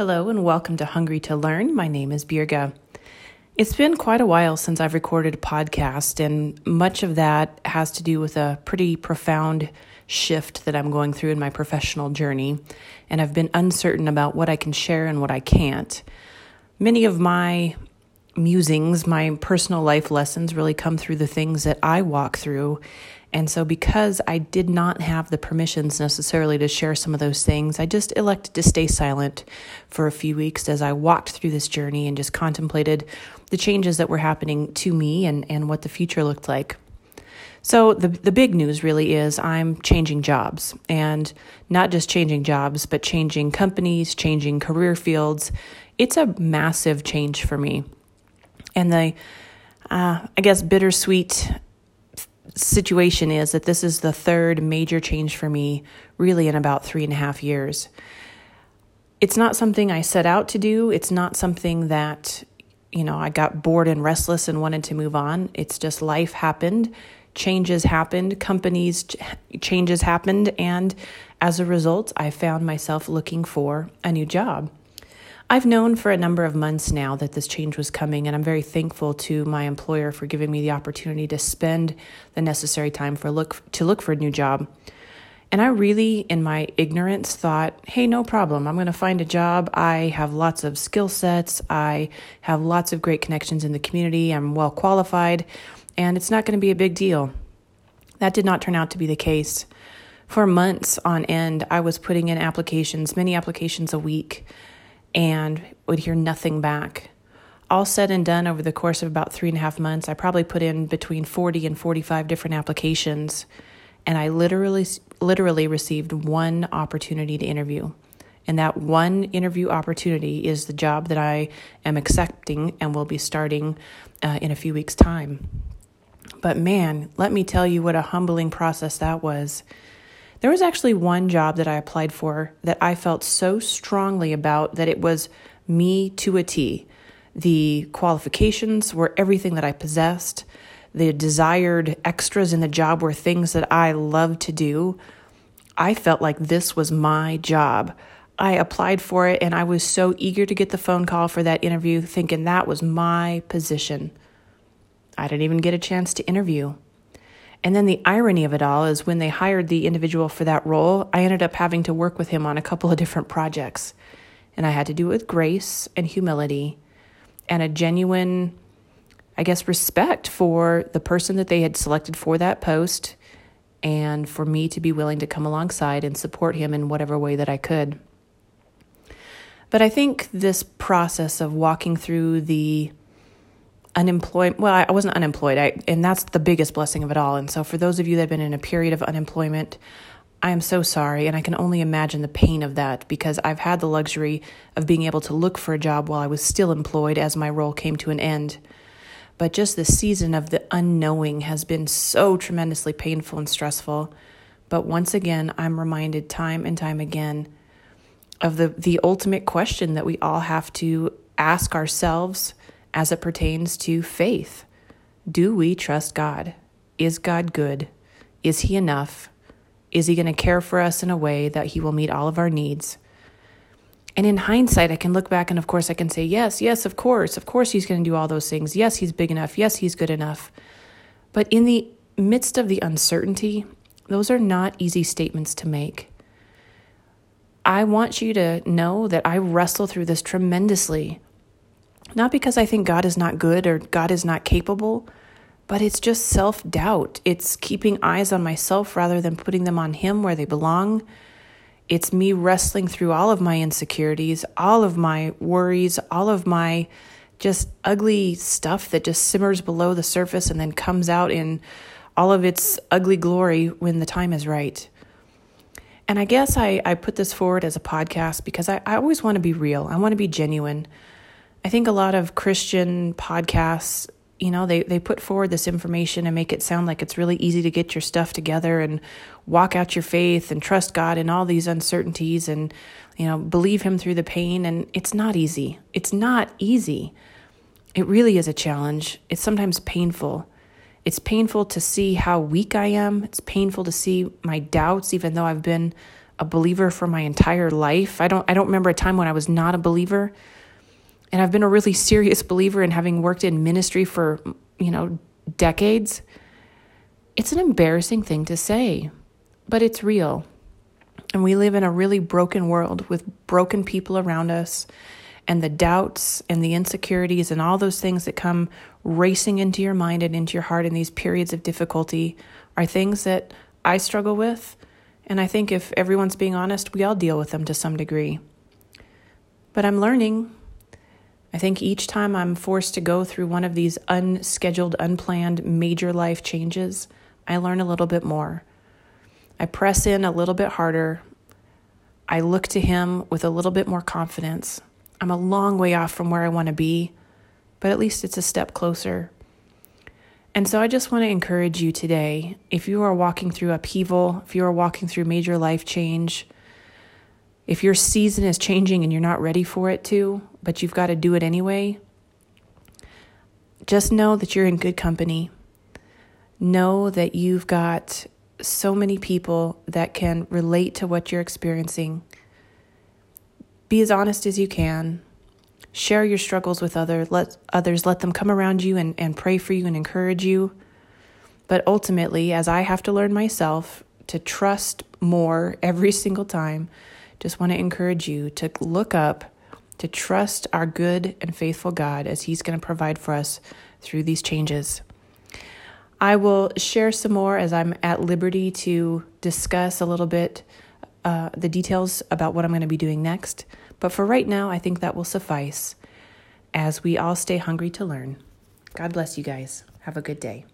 Hello and welcome to Hungry to Learn. My name is Birga. It's been quite a while since I've recorded a podcast, and much of that has to do with a pretty profound shift that I'm going through in my professional journey, and I've been uncertain about what I can share and what I can't. Many of my musings, my personal life lessons, really come through the things that I walk through and so, because I did not have the permissions necessarily to share some of those things, I just elected to stay silent for a few weeks as I walked through this journey and just contemplated the changes that were happening to me and, and what the future looked like. So, the, the big news really is I'm changing jobs and not just changing jobs, but changing companies, changing career fields. It's a massive change for me. And the, uh, I guess, bittersweet situation is that this is the third major change for me, really, in about three and a half years. It's not something I set out to do. It's not something that, you know, I got bored and restless and wanted to move on. It's just life happened, changes happened, companies ch- changes happened, and as a result, I found myself looking for a new job. I've known for a number of months now that this change was coming, and I'm very thankful to my employer for giving me the opportunity to spend the necessary time for look to look for a new job. And I really, in my ignorance, thought, hey, no problem. I'm going to find a job. I have lots of skill sets. I have lots of great connections in the community. I'm well qualified, and it's not going to be a big deal. That did not turn out to be the case. For months on end, I was putting in applications, many applications a week and would hear nothing back. All said and done over the course of about three and a half months, I probably put in between 40 and 45 different applications, and I literally, literally received one opportunity to interview. And that one interview opportunity is the job that I am accepting and will be starting uh, in a few weeks' time. But man, let me tell you what a humbling process that was. There was actually one job that I applied for that I felt so strongly about that it was me to a T. The qualifications were everything that I possessed. The desired extras in the job were things that I loved to do. I felt like this was my job. I applied for it and I was so eager to get the phone call for that interview, thinking that was my position. I didn't even get a chance to interview. And then the irony of it all is when they hired the individual for that role, I ended up having to work with him on a couple of different projects. And I had to do it with grace and humility and a genuine, I guess, respect for the person that they had selected for that post and for me to be willing to come alongside and support him in whatever way that I could. But I think this process of walking through the unemployed well i wasn't unemployed. I, and that's the biggest blessing of it all. And so for those of you that have been in a period of unemployment i am so sorry. And i can only imagine the pain of that because i've had the luxury of being able to look for a job while i was still employed as my role came to an end. But just the season of the unknowing has been so tremendously painful and stressful. But once again i'm reminded time and time again of the the ultimate question that we all have to ask ourselves as it pertains to faith. Do we trust God? Is God good? Is He enough? Is He going to care for us in a way that He will meet all of our needs? And in hindsight, I can look back and, of course, I can say, yes, yes, of course, of course, He's going to do all those things. Yes, He's big enough. Yes, He's good enough. But in the midst of the uncertainty, those are not easy statements to make. I want you to know that I wrestle through this tremendously not because I think God is not good or God is not capable, but it's just self doubt. It's keeping eyes on myself rather than putting them on Him where they belong. It's me wrestling through all of my insecurities, all of my worries, all of my just ugly stuff that just simmers below the surface and then comes out in all of its ugly glory when the time is right. And I guess I, I put this forward as a podcast because I, I always want to be real. I want to be genuine. I think a lot of Christian podcasts, you know, they, they put forward this information and make it sound like it's really easy to get your stuff together and walk out your faith and trust God in all these uncertainties and, you know, believe Him through the pain. And it's not easy. It's not easy. It really is a challenge. It's sometimes painful. It's painful to see how weak I am. It's painful to see my doubts, even though I've been a believer for my entire life. I don't I don't remember a time when I was not a believer. And I've been a really serious believer in having worked in ministry for, you know, decades. It's an embarrassing thing to say, but it's real. And we live in a really broken world with broken people around us and the doubts and the insecurities and all those things that come racing into your mind and into your heart in these periods of difficulty are things that I struggle with. And I think if everyone's being honest, we all deal with them to some degree. But I'm learning. I think each time I'm forced to go through one of these unscheduled, unplanned, major life changes, I learn a little bit more. I press in a little bit harder. I look to Him with a little bit more confidence. I'm a long way off from where I want to be, but at least it's a step closer. And so I just want to encourage you today if you are walking through upheaval, if you are walking through major life change, if your season is changing and you're not ready for it to, but you've got to do it anyway, just know that you're in good company. Know that you've got so many people that can relate to what you're experiencing. Be as honest as you can. Share your struggles with other, let others. Let them come around you and, and pray for you and encourage you. But ultimately, as I have to learn myself to trust more every single time, just want to encourage you to look up, to trust our good and faithful God as He's going to provide for us through these changes. I will share some more as I'm at liberty to discuss a little bit uh, the details about what I'm going to be doing next. But for right now, I think that will suffice as we all stay hungry to learn. God bless you guys. Have a good day.